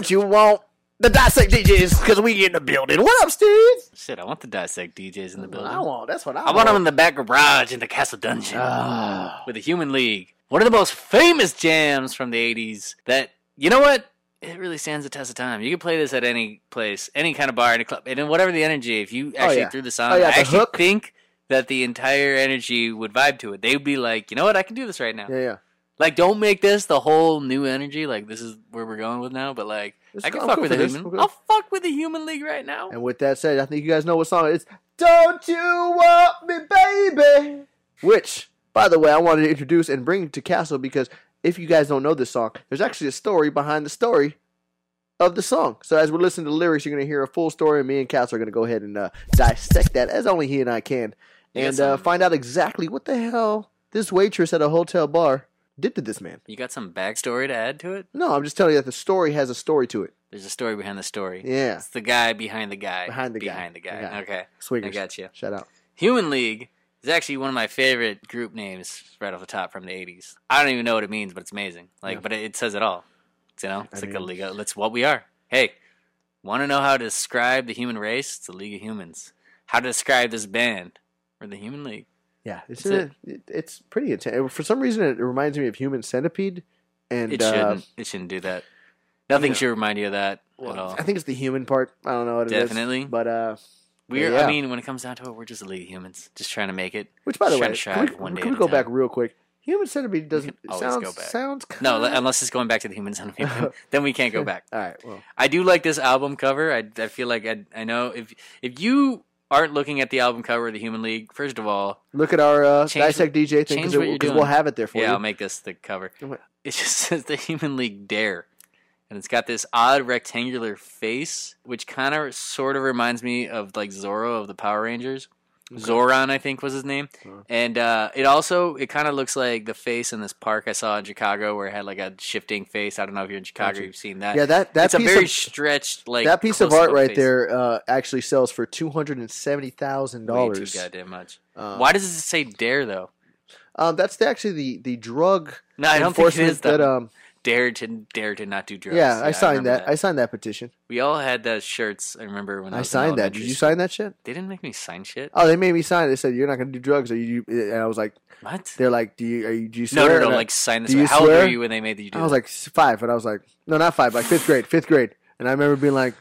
don't you want the dissect DJs? Because we in the building. What up, Steve? Shit, I want the dissect DJs in the building. I want. That's what I, I want them in the back garage in the castle dungeon Ah. with the Human League. One of the most famous jams from the '80s. That you know what? It really stands the test of time. You can play this at any place, any kind of bar, any club, and in whatever the energy. If you actually yeah. threw the song, Oh, yeah, I actually hook. think that the entire energy would vibe to it. They'd be like, you know what? I can do this right now. Yeah, yeah. Like, don't make this the whole new energy. Like, this is where we're going with now. But like, This- I can I'm fuck with the this. human. I'll fuck with the Human League right now. And with that said, I think you guys know what song it is. Don't you want me, baby? Which, by the way, I wanted to introduce and bring to Castle because if you guys don't know this song, there's actually a story behind the story of the song. So as we're listening to the lyrics, you're going to hear a full story, and me and Castle are going to go ahead and uh, dissect that as only he and I can, and uh, find out exactly what the hell this waitress at a hotel bar did to this man. You got some backstory to add to it? No, I'm just telling you that the story has a story to it. There's a story behind the story. Yeah. It's the guy behind the guy. Behind the guy. Behind the guy. Okay. Swiggers. I got you. Shout out. Human League is actually one of my favorite group names right off the top from the 80s. I don't even know what it means, but it's amazing. Like, Yeah. but it, it says it all. It's, you know, it's I like a league. Of, that's what we are. Hey, want to know how to describe the human race? It's a league of humans. How to describe this band? We're the Human League. Yeah, it's a, it, it's pretty intense. For some reason, it reminds me of Human Centipede, and It uh, shouldn't. it shouldn't do that. Nothing yeah. should remind you of that well, at all. I think it's the human part. I don't know what it is, Definitely. but uh, We're. yeah. I mean, when it comes down to it, we're just a league of humans, just trying to make it. which by the way, can we, one day can we go back real quick? Human Centipede doesn't always sounds go back. sounds No, unless it's going back to the human centipede, then- then we can't go back. All right, well, I do like this album cover. I, I feel like I, I know if if you aren't looking at the album cover of the Human League, first of all, look at our uh, Change- dissect DJ thing change what you're because we'll have it there for yeah, you. Yeah, I'll make this the cover. It just says the Human League Dare, and it's got this odd rectangular face, which kind of sort of reminds me of like Zorro of the Power Rangers. Zoran, I think, was his name, Uh-huh. and uh, it also it kind of looks like the face in this park I saw in Chicago, where it had like a shifting face. I don't know if you're in Chicago, Gotcha. you've seen that. yeah, that that it's a piece very of stretched like that piece of art right face. there uh, actually sells for two hundred and seventy thousand Way dollars. too goddamn much. Um, Why does it say dare though? Um, that's the, actually the the drug No, I don't think it enforcement is though. that um dare to dare to not do drugs. yeah, I signed remember that. I signed that petition. we all had those shirts. I remember when I, I was in signed that. elementary Did you school. sign that shit? They didn't make me sign shit. Oh, they made me sign it. They said you're not going to do drugs. Are you? Eh, and I was like, What? they're like, do you? Are you? Do you No, swear? no, no. And I- Like sign this. do you How old were you when they made you do I was that? like five, and I was like, no, not five, like fifth grade, fifth grade. And I remember being like,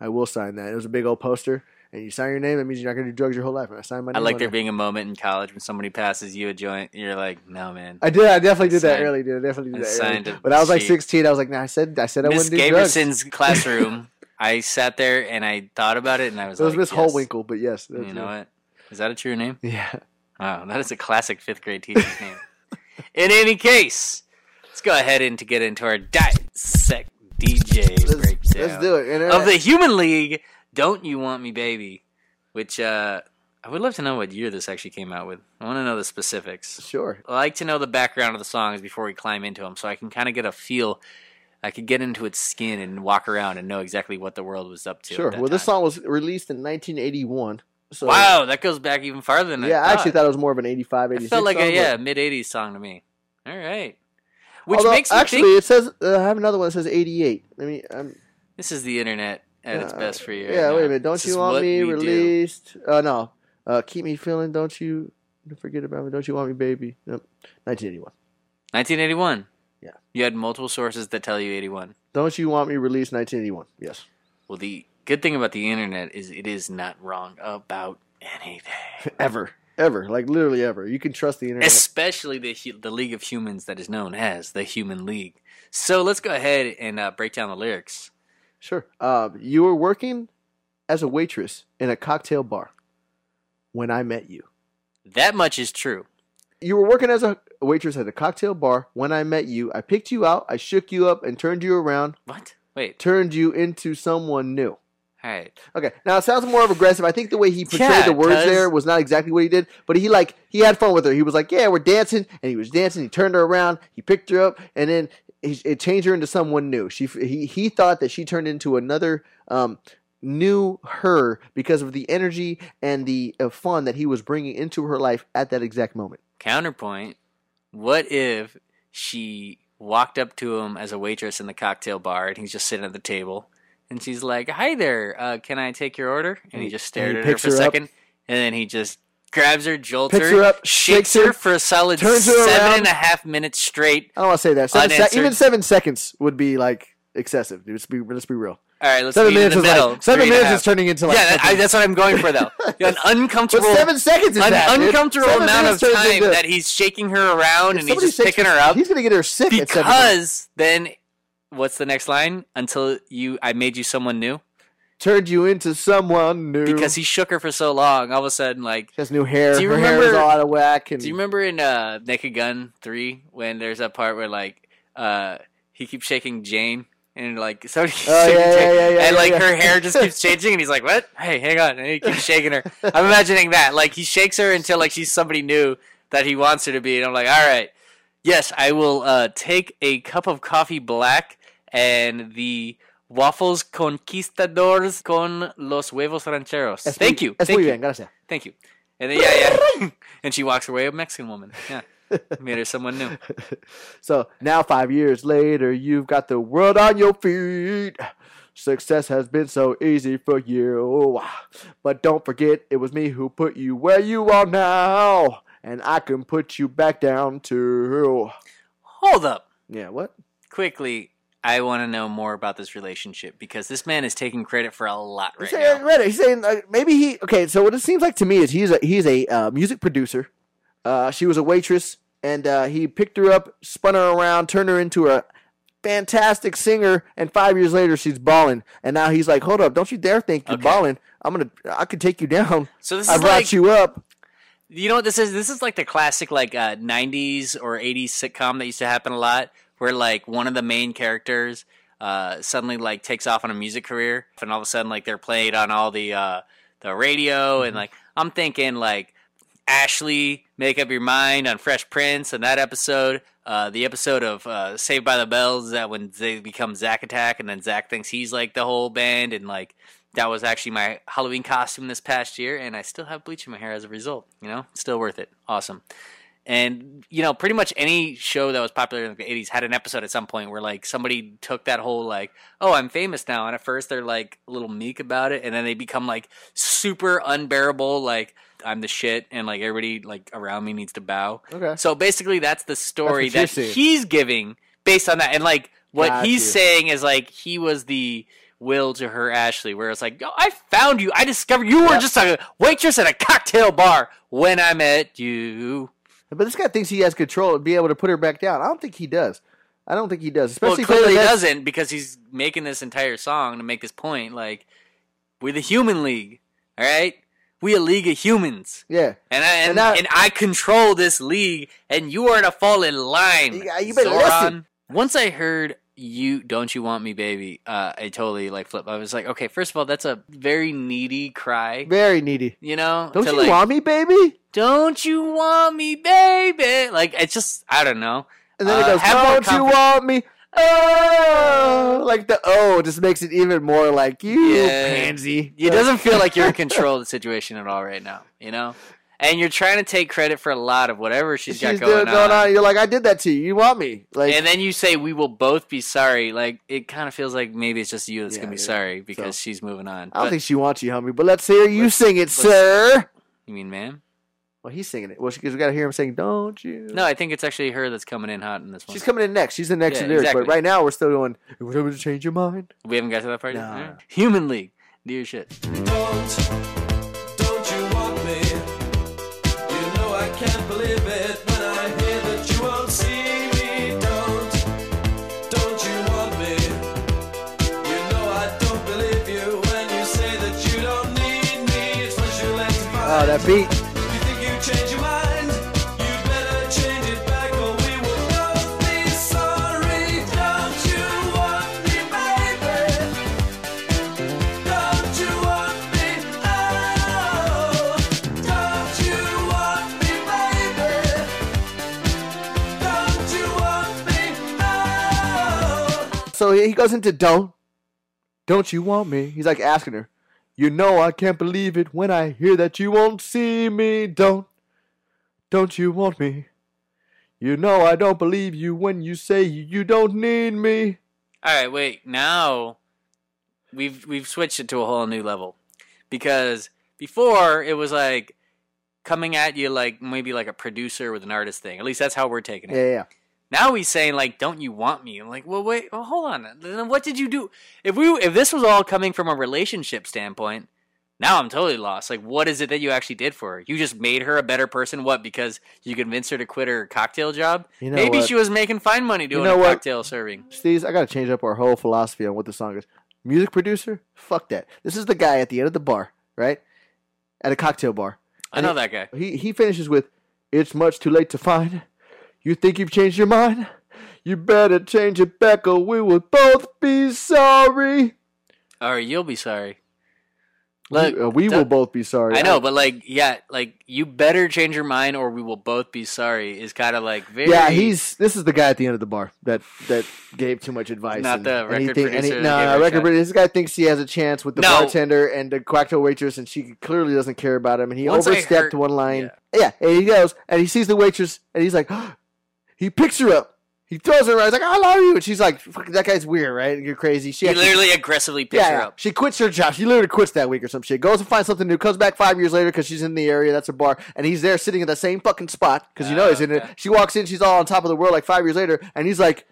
I will sign that. It was a big old poster, and you sign your name. That means you're not going to do drugs your whole life. And I signed my name. I like there it. being a moment in college when somebody passes you a joint. You're like, no, man. I did. I definitely did that early. Dude, I definitely did I that. signed Early. But I was like 16. I was like, nah. I said, I said I wouldn't do drugs. Gaberson's classroom. I sat there and I thought about it, and I was It was like, Miss yes. Holwinkle, but yes, You know it. what? Is that a true name? Yeah. Wow, that is a classic fifth grade teacher's name. In any case, let's go ahead and to get into our dissect DJ Let's, breakdown let's do it. Of the Human League. Don't you want me, baby? Which uh, I would love to know what year this actually came out with. I want to know the specifics. Sure. I like to know the background of the songs before we climb into them, so I can kind of get a feel. I could get into its skin and walk around and know exactly what the world was up to. Sure. Well, this song was released in 1981. So, Wow, that goes back even farther than that. Yeah, I I actually thought it was more of an 85, It 86 felt like song, a yeah mid '80s song to me. All right, which Although, makes me actually think it says uh, I have another one that says 88. I mean, I'm, this is the internet at its uh, best for you. Yeah, right wait a minute. Don't This you is want what me we do. released? Uh, no. Uh, keep me feeling. Don't you forget about me? Don't you want me, baby? Nope. 1981. 1981. Yeah. You had multiple sources that tell you 81. Don't you want me released? 1981. Yes. Well, the good thing about the internet is it is not wrong about anything, ever, ever, like literally ever. You can trust the internet. especially the hu- the League of Humans that is known as the Human League. So let's go ahead and uh, break down the lyrics. Sure. Um, you were working as a waitress in a cocktail bar when I met you. That much is true. You were working as a waitress at a cocktail bar when I met you. I picked you out, I shook you up, and turned you around, What? Wait. turned you into someone new. All right. Okay, now it sounds more of aggressive. I think the way he portrayed Yeah, the words there was not exactly what he did, but he like he had fun with her. He was like, "Yeah, we're dancing," and he was dancing. He turned her around, he picked her up, and then he, it changed her into someone new. She he he thought that she turned into another um new her because of the energy and the uh, fun that he was bringing into her life at that exact moment. Counterpoint. What if she walked up to him as a waitress in the cocktail bar and he's just sitting at the table and she's like, Hi there, uh, can I take your order? And he just stared he at her for a her up. second and then he just grabs her, jolts Picks her, her up, shakes her, her for a solid turns her seven around. and a half minutes straight. I don't want to say that. Seven Unanswered. even seven seconds would be like excessive. Let's be let's be real. All right, let's Seven minutes the is middle. like seven three and a minutes is turning into like yeah, that, I, that's what I'm going for though. An uncomfortable, seven seconds is an that, uncomfortable Seven amount of time that he's shaking her around If and he's just picking her- up. He's gonna get her sick at seven because then what's the next line until you i made you someone new Turned you into someone new. because he shook her for so long all of a sudden like She has new hair. Do you her hair is remember- all out of whack. And do you remember in uh naked gun 3 when there's that part where like uh he keeps shaking jane and like so Oh, yeah, yeah, yeah, yeah, and like yeah. her hair just keeps changing and he's like what hey hang on and he keeps shaking her i'm imagining that like he shakes her until like she's somebody new that he wants her to be and i'm like all right yes i will uh take a cup of coffee black and the waffles conquistadors con los huevos rancheros Es thank muy- you Es thank muy you bien, gracias. thank you and then yeah yeah and she walks away a mexican woman yeah made her someone new So now, five years later, you've got the world on your feet. Success has been so easy for you. But don't forget, it was me who put you where you are now. And I can put you back down too. hold up Yeah, what? quickly i want to know more about this relationship because this man is taking credit for a lot right He's saying, now right, he's saying uh, maybe he. Okay, so what it seems like to me is he's a he's a uh, music producer. Uh, she was a waitress, and uh, he picked her up, spun her around, turned her into a fantastic singer. And five years later, she's balling. And now he's like, "Hold up, don't you dare think you're Okay. balling. I'm gonna, I could take you down. so this I is brought like you up." You know what this is? This is like the classic like uh, '90s or '80s sitcom that used to happen a lot, where like one of the main characters uh, suddenly like takes off on a music career, and all of a sudden like they're played on all the uh, the radio, and like I'm thinking like Ashley, make up your mind on Fresh Prince, and that episode. Uh, the episode of uh, Saved by the Bells that when they become Zack Attack, and then Zack thinks he's like the whole band, and like that was actually my Halloween costume this past year, and I still have bleach in my hair as a result. You know, still worth it. Awesome. And you know, pretty much any show that was popular in the '80s had an episode at some point where like somebody took that whole like, "Oh, I'm famous now," and at first they're like a little meek about it, and then they become like super unbearable, like I'm the shit, and like everybody like around me needs to bow. Okay. So basically, that's the story That's that he's giving based on that, and like what Got he's you. saying is like he was the will to her Ashley, where it's like, yo, I found you, I discovered you were Yep. just a waitress at a cocktail bar when I met you. But this guy thinks he has control and be able to put her back down. I don't think he does. I don't think he does. Well, Especially the clearly he doesn't because he's making this entire song to make this point. Like, we're the human league, all right? We a league of humans, Yeah. and I and, And I- and I control this league, and you are to fall in line. Yeah, you better Zoran. listen. Once I heard you don't you want me baby uh i totally like flip i was like okay first of all that's a very needy cry Very needy. you know Don't to, you like, want me, baby? Don't you want me baby like it's just i don't know And then it Uh, goes, "Don't you want me?" Oh, like the oh just makes it even more like you Yeah. pansy. it doesn't feel like you're in control of the situation at all right now you know and you're trying to take credit for a lot of whatever she's She's got doing- going, on. You're like, I did that to you. You want me? Like, and then you say we will both be sorry like it kind of feels like maybe it's just you that's Yeah, gonna be yeah. sorry because So- she's moving on I don't But- think she wants you, homie. But let's hear you sing it, sir. you mean ma'am Well, he's singing it. Well, because we got to hear him saying, "Don't you?" no i think it's actually her that's coming in hot in this one She's coming in next. She's the next Yeah, lyric. exactly. But right now, we're still going. Would ever change your mind? We haven't got to that part yet? No. Alright. Human League. Do your shit. Don't, don't you he goes into don't, don't you want me? He's like asking her, you know I can't believe it when I hear that you won't see me. Don't, don't you want me? You know I don't believe you when you say you don't need me. All right, wait. Now we've we've switched it to a whole new level because before it was like coming at you like maybe like a producer with an artist thing. At least that's how we're taking it. Yeah, yeah. Now he's saying like, "Don't you want me?" I'm like, "Well, wait, well, hold on. Then what did you do? If we if this was all coming from a relationship standpoint, now I'm totally lost. Like, what is it that you actually did for her? You just made her a better person. What? Because you convinced her to quit her cocktail job? You know Maybe what? she was making fine money doing know a what? cocktail serving. Steve's, I gotta change up our whole philosophy on what the song is. Music producer? Fuck that. This is the guy at the end of the bar, right? At a cocktail bar. I know that guy. He he finishes with, "It's much too late to find. You think you've changed your mind? You better change it back, or we will both be sorry." Or you'll be sorry. Look, we uh, we will both be sorry. I know, but like, yeah, like you better change your mind, or we will both be sorry. Is kind of like very. Yeah, he's this is the guy at the end of the bar that that gave too much advice. Not and- the and record he think- and he- producer no, no, record producer. This guy thinks he has a chance with the No. bartender and the cocktail waitress, and she clearly doesn't care about him. And he Once overstepped one line. Yeah. and he goes and he sees the waitress, and he's like, he picks her up. He throws her around. He's like, I love you. And she's like, "Fuck, that guy's weird, right? You're crazy. She He literally aggressively picks yeah, her up. She quits her job. She literally quits that week or some shit. Goes and finds something new. Comes back five years later because she's in the area. That's a bar, and he's there sitting in the same fucking spot because you know he's in it. Oh, she walks in. She's all on top of the world like five years later, and he's like,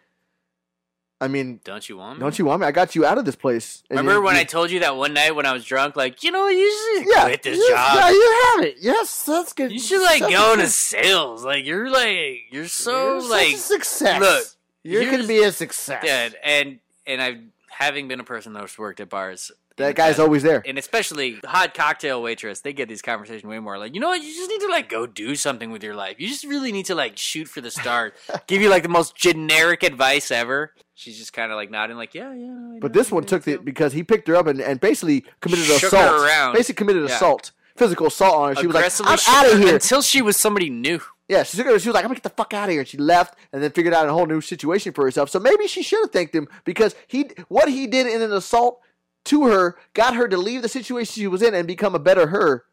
I mean, Don't you want me? don't you want me? I got you out of this place. And Remember when you- I told you that one night when I was drunk, like, you know, you should yeah, quit this you- job. Yeah, you have it. Yes, that's good. You should like go into sales. Like you're like you're so you're like success. look, you're gonna be a success. dead. And and I've having been a person that's worked at bars. That guy's always there. and especially the hot cocktail waitress, they get these conversations way more. Like, you know what? You just need to like go do something with your life. You just really need to like shoot for the stars. Give you like the most generic advice ever. She's just kind of like nodding, like, yeah, yeah. no, But this one took it because he picked her up and, and basically committed Shook her assault. around. Basically committed Yeah. assault, physical assault on her. She was like, "I'm out of here." until she was somebody new. Yeah, she took her. She was like, "I'm gonna get the fuck out of here." And she left, and then figured out a whole new situation for herself. So maybe she should have thanked him because he, what he did in an assault to her, got her to leave the situation she was in and become a better her.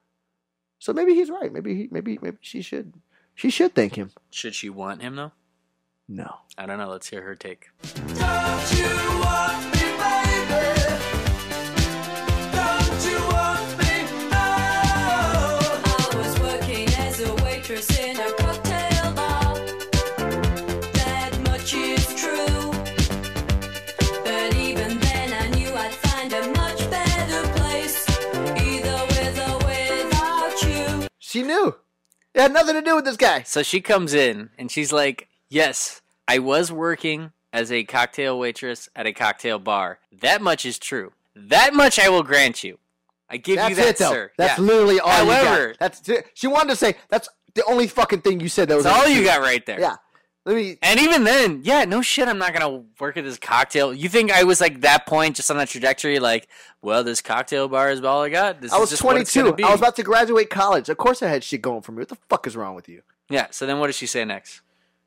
So maybe he's right. Maybe he, maybe maybe she should, she should thank him. Should she want him though? No. I don't know. Let's hear her take. Don't you want me, baby? Don't you want me? No. I was working as a waitress in a cocktail bar. That much is true. But even then, I knew I'd find a much better place, either with or without you. She knew. It had nothing to do with this guy. So she comes in and she's like, Yes, I was working as a cocktail waitress at a cocktail bar. That much is true. That much I will grant you. I give That's you that, it, though. sir. That's Yeah. literally all However-. That's. She wanted to say that's the only fucking thing you said. That was That's all you got right there. Yeah. Let me. And even then, yeah, no shit, I'm not gonna work at this cocktail. You think I was like that point, just on that trajectory, like, well, this cocktail bar is all I got. This I is was just what it's 22. be. I was about to graduate college. Of course, I had shit going for me. What the fuck is wrong with you? yeah. So then, what does she say next?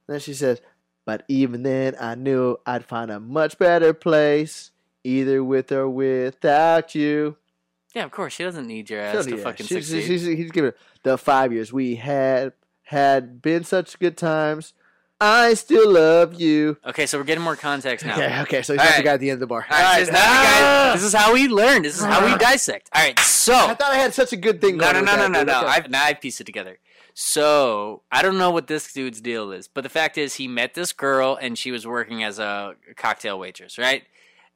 Then she says, "But even then, I knew I'd find a much better place, either with or without you." Yeah, of course, she doesn't need your ass to fucking She- she- succeed. she's- he's giving her the five years we had had been such good times. I still love you. okay, so we're getting more context now. Okay, okay. So he's All not the guy at the end of the bar. All right, so now the Ah! guy- this is how we learn. This is how we dissect. All right, so I thought I had such a good thing. no, going no, no, no, no, no. Okay. I've now I've pieced it together. So I don't know what this dude's deal is, but the fact is, he met this girl and she was working as a cocktail waitress, right?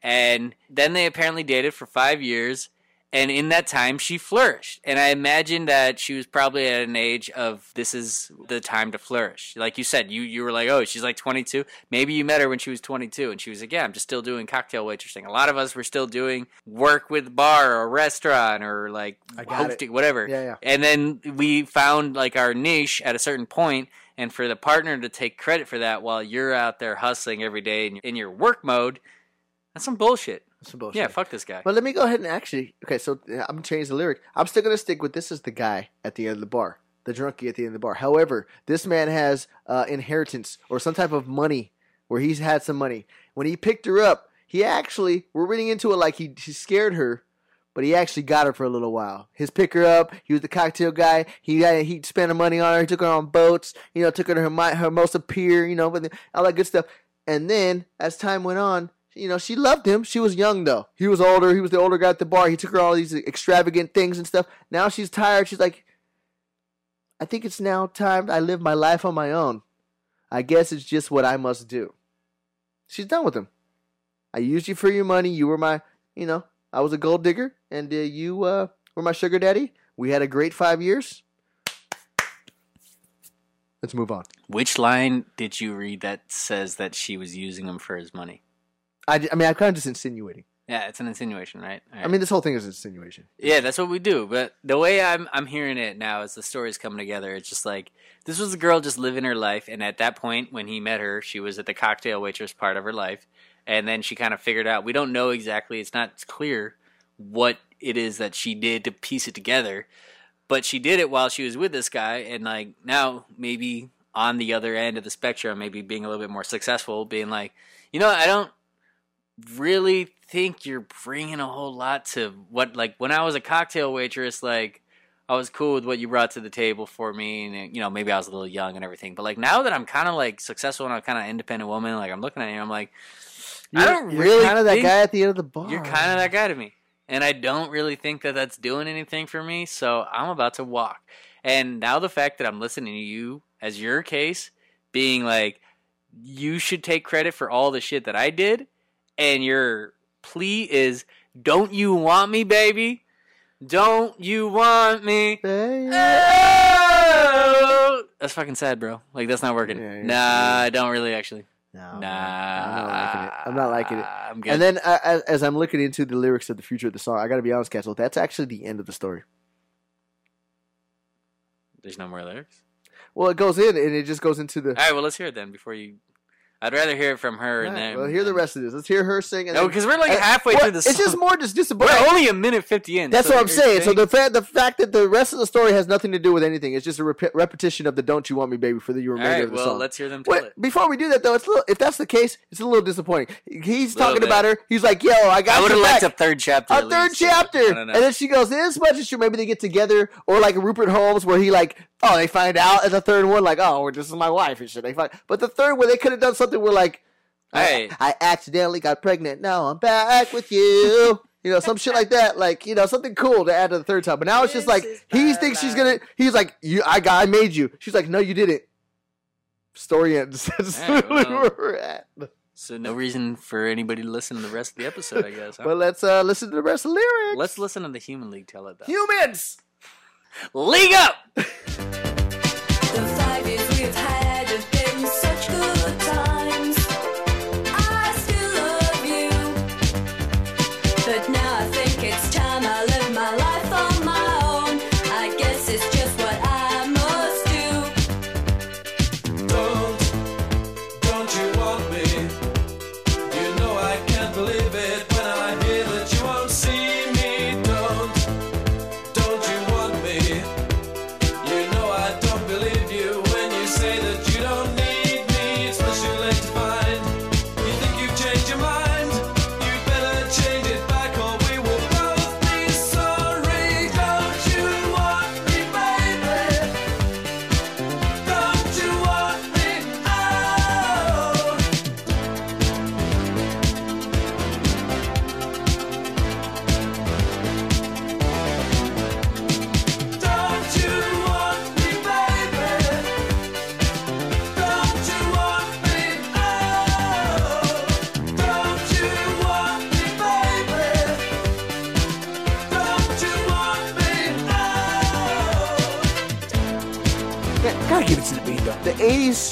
And then they apparently dated for five years. And in that time, she flourished. And I imagine that she was probably at an age of this is the time to flourish. Like you said, you, you were like, oh, she's like 22. Maybe you met her when she was 22. And she was like, yeah, I'm just still doing cocktail waitressing. A lot of us were still doing work with bar or restaurant or like I got it. hosting, whatever. Yeah, yeah. And then we found like our niche at a certain point, and for the partner to take credit for that while you're out there hustling every day your, in your work mode, that's some bullshit. Some bullshit. Yeah, fuck this guy. But let me go ahead and actually. Okay, so I'm gonna change the lyric. I'm still gonna stick with this is the guy at the end of the bar, the drunkie at the end of the bar. However, this man has uh, inheritance or some type of money where he's had some money. When he picked her up, he actually we're reading into it like he he scared her, but he actually got her for a little while. His pick her up. He was the cocktail guy. He he spent her money on her. He took her on boats. You know, took her to her Hermosa Pier. You know, all that good stuff. And then as time went on, you know, she loved him. She was young though. He was older. He was the older guy at the bar. He took her all these extravagant things and stuff. Now she's tired. She's like, I think it's now time I live my life on my own. I guess it's just what I must do. She's done with him. I used you for your money. You were my, you know, I was a gold digger, and uh, you uh, were my sugar daddy. We had a great five years. Let's move on. Which line did you read that says that she was using him for his money? I, I mean, I'm kind of just insinuating. Yeah, it's an insinuation, right? All I mean, this whole thing is insinuation. Yeah, that's what we do. But the way I'm I'm hearing it now is the story's coming together, it's just like this was a girl just living her life, and at that point when he met her, she was at the cocktail waitress part of her life, and then she kind of figured out. We don't know exactly; it's not clear what it is that she did to piece it together, but she did it while she was with this guy, and like now maybe on the other end of the spectrum, maybe being a little bit more successful, being like, you know, I don't really think you're bringing a whole lot to what like when I was a cocktail waitress like I was cool with what you brought to the table for me and you know maybe I was a little young and everything but like now that I'm kind of like successful and I'm kind of independent woman like I'm looking at you I'm like I don't You're really kind of that guy at the end of the bar. you're kind of that guy to me and I don't really think that that's doing anything for me so I'm about to walk and now the fact that I'm listening to you as your case being like you should take credit for all the shit that I did and your plea is don't you want me baby don't you want me Oh! that's fucking sad bro like that's not working Yeah, nah I don't really actually No, nah I'm not liking it. I'm not liking it. I'm And then uh, as, as I'm looking into the lyrics of the future of the song, I got to be honest, Castle. That's actually the end of the story. there's no more lyrics Well, it goes in and it just goes into the. all right well let's hear it then before you I'd rather hear it from her and Alright, then well, hear the rest of this. Let's hear her sing. no because we're like and- halfway well, through the song It's just more just we're disappointing. only a minute 50 in That's so what I'm saying. So the fact the fact that the rest of the story has nothing to do with anything. It's just a rep- repetition of the "Don't You Want Me, Baby" for the remainder right of the well song. let's hear them tell Wait, it before we do that though, it's a little, if that's the case, it's a little disappointing. He's Little talking bit. about her. He's like, "Yo, I got I would have liked a third chapter. a at third least, chapter, I and then she goes, "This much is true." Maybe they get together, or like Rupert Holmes, where he like, oh, they find out, and the third one, like, oh, this is my wife and shit. They find, but the third one, they could have done something where like, Hey. I, I accidentally got pregnant. Now I'm back with you. You know, some shit like that, like you know, something cool to add to the third time. But now it's just like he thinks she's gonna. He's like, "You, I got, I made you." She's like, "No, you didn't." Story ends. That's Yeah, literally well. where we're at. So no reason for anybody to listen to the rest of the episode, I guess. huh? But let's uh listen to the rest of the lyrics. Let's listen to the Human League tell it though. humans. League up. The five years we've had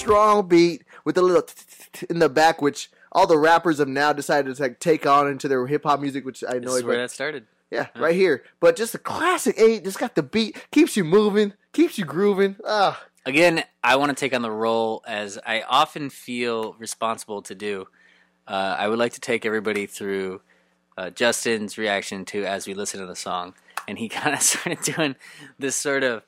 strong beat with a little in the back, which all the rappers have now decided to like take on into their hip hop music, which I This know. is where that started. Yeah, right here. But just a classic eight. Just got the beat, keeps you moving, keeps you grooving. Ah, Again, I want to take on the role as I often feel responsible to do. Uh, I would like to take everybody through uh, Justin's reaction to as we listen to the song, and he kind of started doing this sort of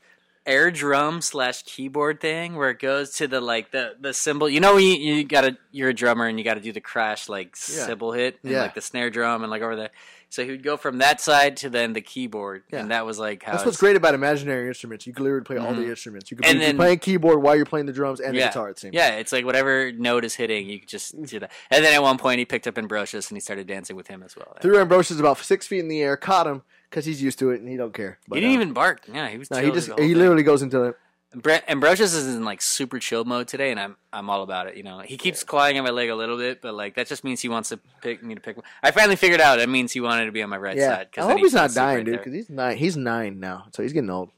air drum slash keyboard thing where it goes to the like the the cymbal. You know, you, you gotta you're a drummer and you got to do the crash like Yeah. cymbal hit and Yeah. like the snare drum and like over there. So he would go from that side to then the keyboard, Yeah. and that was like how That's what's great about imaginary instruments. You can literally play all the Mhm. instruments. You can And be then- playing keyboard while you're playing the drums and the guitar at the same Yeah, it's like whatever note is hitting, you could just do that. And then at one point, he picked up Ambrosius and he started dancing with him as well. Threw Ambrosius about six feet in the air, caught him because he's used to it and he don't care. he didn't uh, even bark. Yeah, he was. No, he just he thing. literally goes into it. Bre- Ambrosius is in like super chill mode today, and I'm I'm all about it. You know, he keeps clawing at my leg a little bit, but like that just means he wants to pick me to pick. I finally figured out that means he wanted to be on my right Yeah, side. I hope he he's not dying, right dude. Because he's nine. He's nine now, so he's getting old.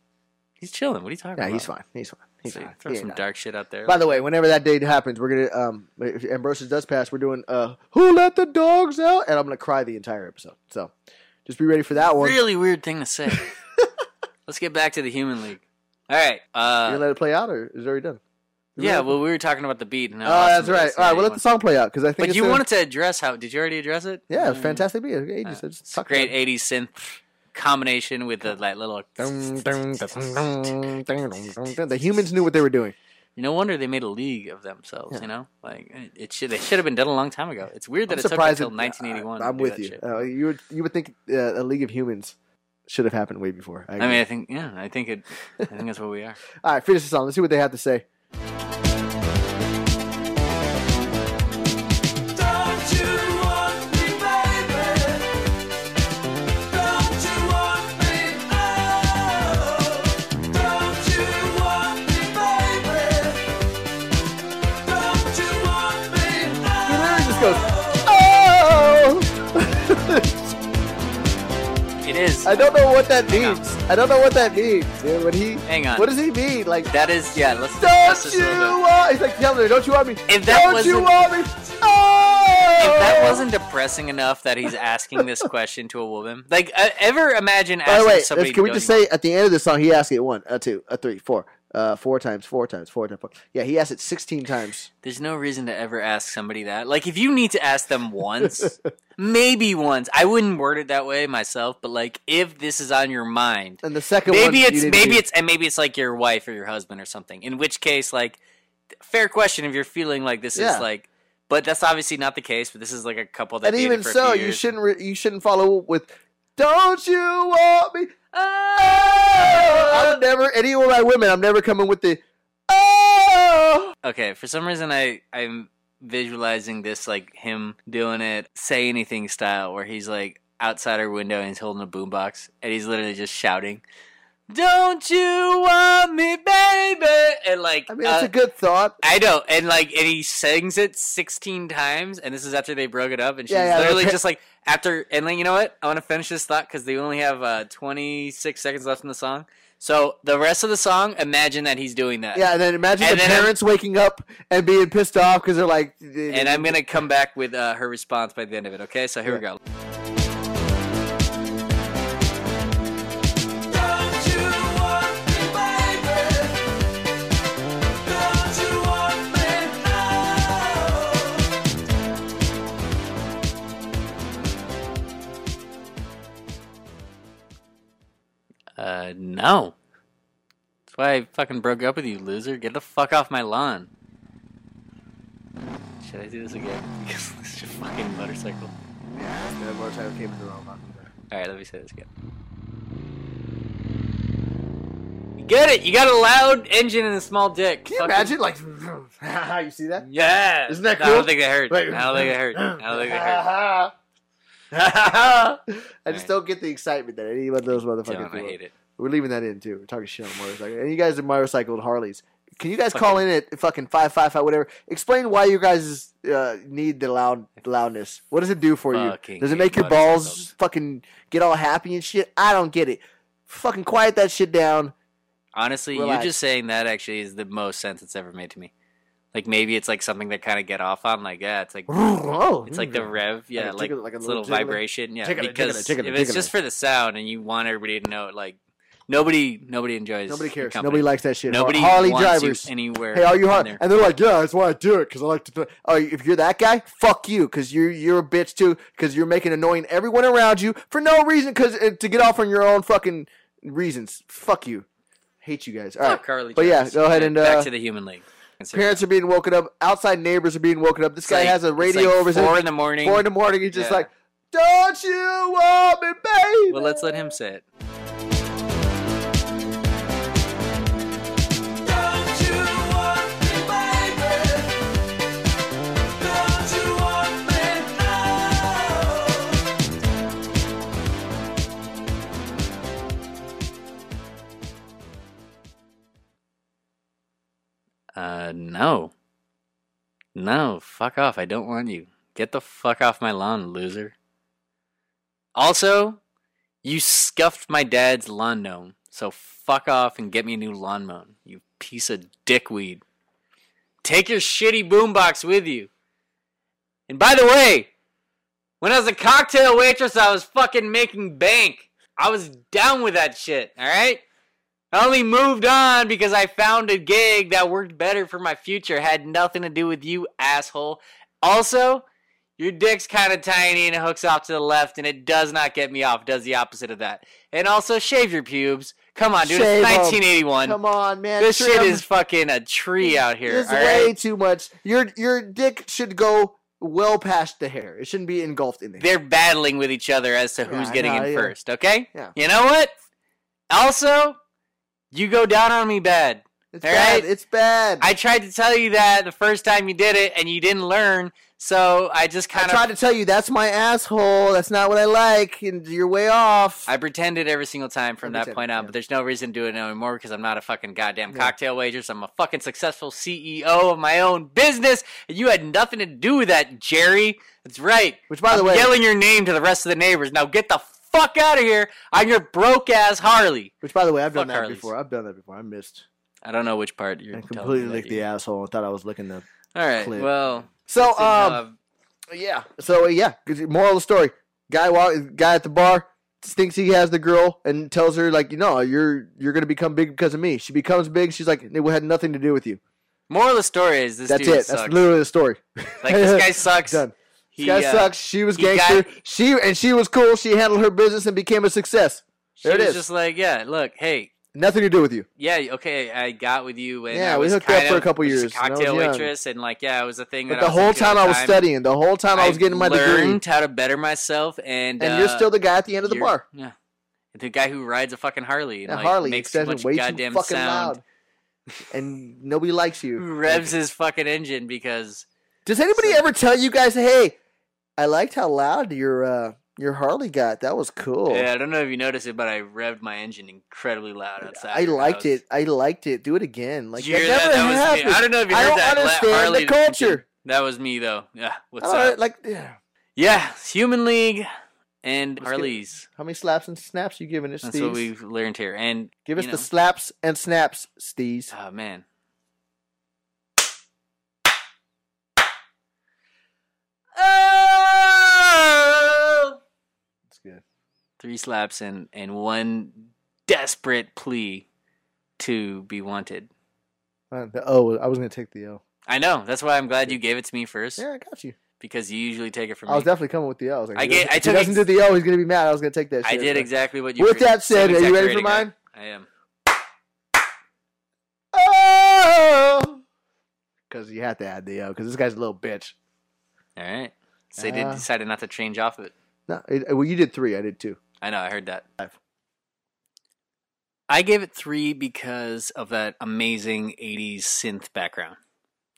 He's chilling. What are you talking Yeah, about? Yeah, he's fine. He's fine. He's See, fine. throw He some dark shit out there. By the way, whenever that day happens, we're gonna um if Ambrosius does pass, we're doing uh who let the dogs out, and I'm gonna cry the entire episode. So just be ready for that one. really weird thing to say. Let's get back to the Human League. All right. You Uh, gonna let it play out, or is it already done? You yeah. Well, we were talking about the beat. And Oh, that's right. All right, we'll let the song play out because I think. But it's you gonna- wanted to address how? Did you already address it? Yeah, it was fantastic beat. Ages. Just It's a great about '80s synth combination with the like little. The humans knew what they were doing. No wonder they made a league of themselves. Yeah. You know, like it- should. They should have been done a long time ago. It's weird that I'm it took until it- 1981. I, to am with you. Uh, you would you would think uh, a League of Humans should have happened way before. I mean, I think yeah, I think it. I think that's what we are. all right, finish the song. Let's see what they have to say. Is. I don't know what that Hang on. means. I don't know what that means, dude. When he, Hang on. what does he mean? Like, That is yeah. Let's don't you want? He's like, tell me, don't you want me? If that don't you wasn't- want me? Oh! If that wasn't depressing enough that he's asking this question to a woman, like uh, ever imagine By the asking way, somebody? can we just say at the end of the song he asked it one, a two, a three, four, uh, four times, four times, four times, four. Yeah, he asked it sixteen times. There's no reason to ever ask somebody that. Like, if you need to ask them once, maybe once. I wouldn't word it that way myself, but like, if this is on your mind, And the second maybe it's maybe it's and maybe it's like your wife or your husband or something. In which case, like, fair question if you're feeling like this Yeah. is like, but that's obviously not the case. But this is like a couple that and even so, you shouldn't re- you shouldn't follow with "Don't you want me?" Ah! Would any of my women. I'm never coming with the "Oh." Okay, for some reason I I'm visualizing this like him doing it say anything style where he's like outside her window and he's holding a boombox and he's literally just shouting, "Don't you want me, baby?" And like I mean, that's uh, a good thought. I know, and like, and he sings it sixteen times, and this is after they broke it up, and she's Yeah, yeah, literally okay. just like after, and like, you know what? I want to finish this thought because they only have uh, twenty six seconds left in the song. So the rest of the song, imagine that he's doing that. Yeah, and then imagine And the then I'm- parents waking up and being pissed off because they're like, And I'm gonna come back with uh, her response by the end of it. Okay, so here we go. Uh, no. That's why I fucking broke up with you, loser. Get the fuck off my lawn. Should I do this again? Because this is a fucking motorcycle. Yeah. That motorcycle came in the wrong one. All right, let me say this again. You get it? You got a loud engine and a small dick. Can you Fucking- imagine? Like, you see that? Yeah. Isn't that No, I don't think it hurt. I don't think it hurt. I don't think it hurt. I just Alright. don't get the excitement that any of those motherfuckers I hate it. We're leaving that in too. We're talking shit on motorcycles. And you guys are motorcycled Harleys. Can you guys Fucking- call in at fucking five five five whatever? Explain why you guys uh, need the loud loudness. What does it do for you? Does it make your balls fucking get all happy and shit? I don't get it. Fucking quiet that shit down. Honestly, Relax. you just saying that actually is the most sense it's ever made to me. Like maybe it's like something that kind of get off on. Like yeah, it's like Oh, it's like the rev, yeah, like, tickle- like a little little vibration, yeah. Tickler, because tickler, tickler, if it's just for the sound and you want everybody to know, it, like nobody, nobody enjoys. Nobody cares. Nobody likes that shit. Nobody Harley drivers. anywhere. Hey, are you hard? And they're like, yeah, that's why I do it because I like to. Do oh, if you're that guy, fuck you, because you're you're a bitch too, because you're making annoying everyone around you for no reason, because to get off on your own fucking reasons. Fuck you. hate you guys. All right, Carly. but yeah, go ahead and back uh, to the Human League. Parents are being woken up. Outside neighbors are being woken up. This It's guy like- has a radio like over his four in the morning. Four in the morning. He's just Yeah. like, "Don't you want me, baby?" Well, let's let him say it. Uh, no. No, fuck off. I don't want you. Get the fuck off my lawn, loser. Also, you scuffed my dad's lawn gnome, so fuck off and get me a new lawn mown, you piece of dickweed. Take your shitty boombox with you. And by the way, when I was a cocktail waitress, I was fucking making bank. I was down with that shit, alright? I only moved on because I found a gig that worked better for my future. Had nothing to do with you, asshole. Also, your dick's kind of tiny and it hooks off to the left, and it does not get me off. It does the opposite of that. And also, shave your pubes. Come on, dude. Shave it's 'em. 1981. Come on, man. This shit is fucking a tree out here. It's way right? too much. Your your dick should go well past the hair. It shouldn't be engulfed in there. They're battling with each other as to who's Yeah, getting in yeah. first. Okay. Yeah. You know what? Also, you go down on me bad. It's all bad. right? It's bad. I tried to tell you that the first time you did it, and you didn't learn. So I just kind of. I tried to tell you that's my asshole. That's not what I like, and you're way off. I pretended every single time from I that point on, yeah. but there's no reason to do it anymore because I'm not a fucking goddamn Yeah. cocktail waitress. I'm a fucking successful CEO of my own business, and you had nothing to do with that, Jerry. That's right. Which, by the I'm way, yelling your name to the rest of the neighbors. Now get the fuck out of here on your broke ass Harley. which by the way, I've done Fuck that Harleys. before. I've done that before. I missed I don't know which part you're telling completely me that licked you- the asshole and thought I was licking the. All right. clip. Well, So how um, yeah. So yeah. 'cause Moral of the story: guy walk, guy at the bar thinks he has the girl and tells her like, you know, you're you're gonna become big because of me. She becomes big. She's like, it had nothing to do with you. moral of the story is this That's dude it. sucks. That's literally the story. like this guy sucks. Done. He, This guy uh, sucks. She was gangster. got- she and she was cool. She handled her business and became a success. She There it was just like, yeah, look, hey, Nothing to do with you. yeah, okay, I got with you, and Yeah, I we was hooked up for a couple years, a and cocktail young. waitress, and like, yeah, it was a thing. But the whole time I was studying, the whole time I was getting my degree, learned how to better myself, and and uh, you're still the guy at the end of the bar. Yeah, the guy who rides a fucking Harley and Yeah, like, Harley makes extension much way goddamn fucking sound. loud, and nobody likes you. Who revs his fucking engine because Does anybody So- ever tell you guys, "Hey, I liked how loud your uh, your Harley got. That was cool." yeah, I don't know if you noticed it, but I revved my engine incredibly loud outside. I liked it. I liked it. Do it again. Like that never That happened. I don't know if you I heard don't that. Understand Harley the culture. That was me though. Yeah. What's I up? like, yeah. yeah, Human League and Let's get- Harleys. how many slaps and snaps you giving us, That's what we've learned here. And Give us you the slaps and snaps, Steez. oh man. Oh! That's good. Three slaps and and one desperate plea to be wanted. Uh, the O. I was gonna take the O. I know. That's why I'm glad you gave it to me first Yeah, I got you. because you usually take it from me. I was definitely coming with the O. I was like, I if get- he I doesn't- if took he doesn't ex- do the O, he's gonna be mad. I was gonna take that. I shit, did but- exactly what you. With that said, are you ready for mine? I am. Oh, because you have to add the O. Because this guy's a little bitch. All right. So they did Uh, decided not to change off of it. No, it, well, you did three. I did two. I know. I heard that. Five. I gave it three because of that amazing '80s synth background,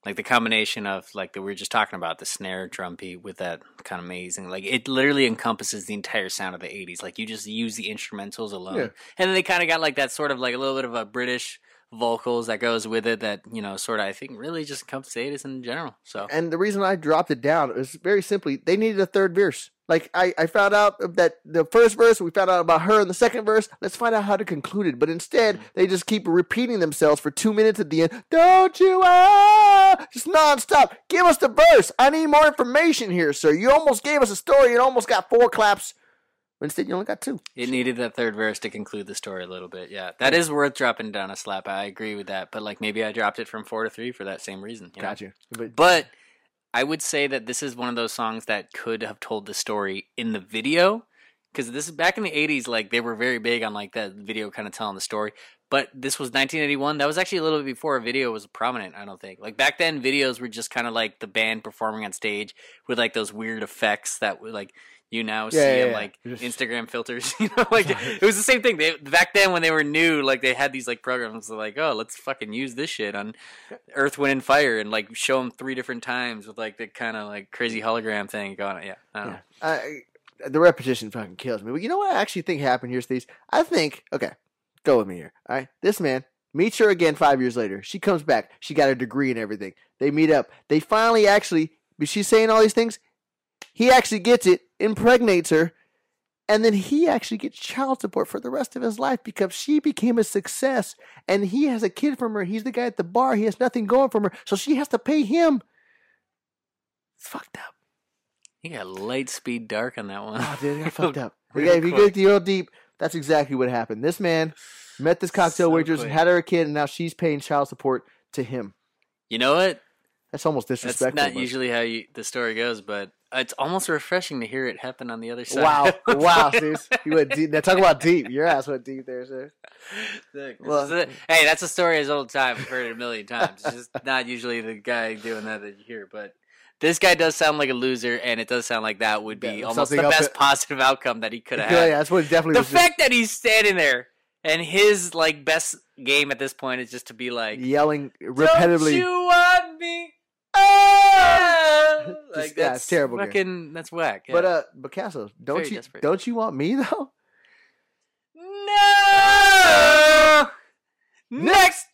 like the combination of like that we were just talking about the snare drum beat with that kind of amazing. Like it literally encompasses the entire sound of the '80s. Like you just use the instrumentals alone, Yeah. and then they kind of got like that sort of like a little bit of a British vocals that goes with it. That you know, sort of I think really just encompasses the '80s in general. So And the reason I dropped it down is very simply they needed a third verse. Like I, I found out that the first verse, we found out about her in the second verse. Let's find out how to conclude it. But instead, they just keep repeating themselves for two minutes at the end. Don't you ah, just nonstop. Give us the verse. I need more information here, sir. You almost gave us a story and almost got four claps. But instead, you only got two. It needed that third verse to conclude the story a little bit. Yeah, that is worth dropping down a slap. I agree with that. But like maybe I dropped it from four to three for that same reason. you know? Got you. But, But I would say that this is one of those songs that could have told the story in the video. Because this is back in the '80s, like they were very big on like that video kind of telling the story. but this was 1981. That was actually a little bit before a video was prominent. I don't think. Like back then, videos were just kind of like the band performing on stage with like those weird effects that were like you now see Yeah, yeah, in yeah. like Instagram filters. You know, like it was the same thing. They back then when they were new, like they had these like programs like, oh, let's fucking use this shit on Earth, Wind, and Fire, and like show them three different times with like the kind of like crazy hologram thing going. on. Yeah, I don't know. I, the repetition fucking kills me. But you know what I actually think happened here, Steve? I think, okay, go with me here. All right. This man meets her again five years later. She comes back. She got a degree and everything. They meet up. They finally actually, but she's saying all these things. He actually gets it, impregnates her, and then he actually gets child support for the rest of his life because she became a success and he has a kid from her. He's the guy at the bar. He has nothing going from her. So she has to pay him. It's fucked up. You got light speed dark on that one. Oh, dude, I got fucked up. Okay, if you quick. get real deep, that's exactly what happened. This man met this cocktail So waitress, had her a kid, and now she's paying child support to him. You know what? That's almost disrespectful. That's not usually how you, the story goes, but it's almost refreshing to hear it happen on the other side. Wow, wow, Steve. You went deep. Now talk about deep. Your ass went deep there, sir. Look, Well- hey, that's a story as old time. We've heard it a million times. It's just not usually the guy doing that that you hear, but this guy does sound like a loser, and it does sound like that would be Yeah, almost the best it- positive outcome that he could have Yeah, yeah, that's what definitely the was. just fact that he's standing there and his like best game at this point is just to be like, yelling Don't you want me? Oh! like that's terrible. Fucking, gear. that's whack. Yeah. But uh, but Castle, don't Very you desperate. don't you want me though? No. Next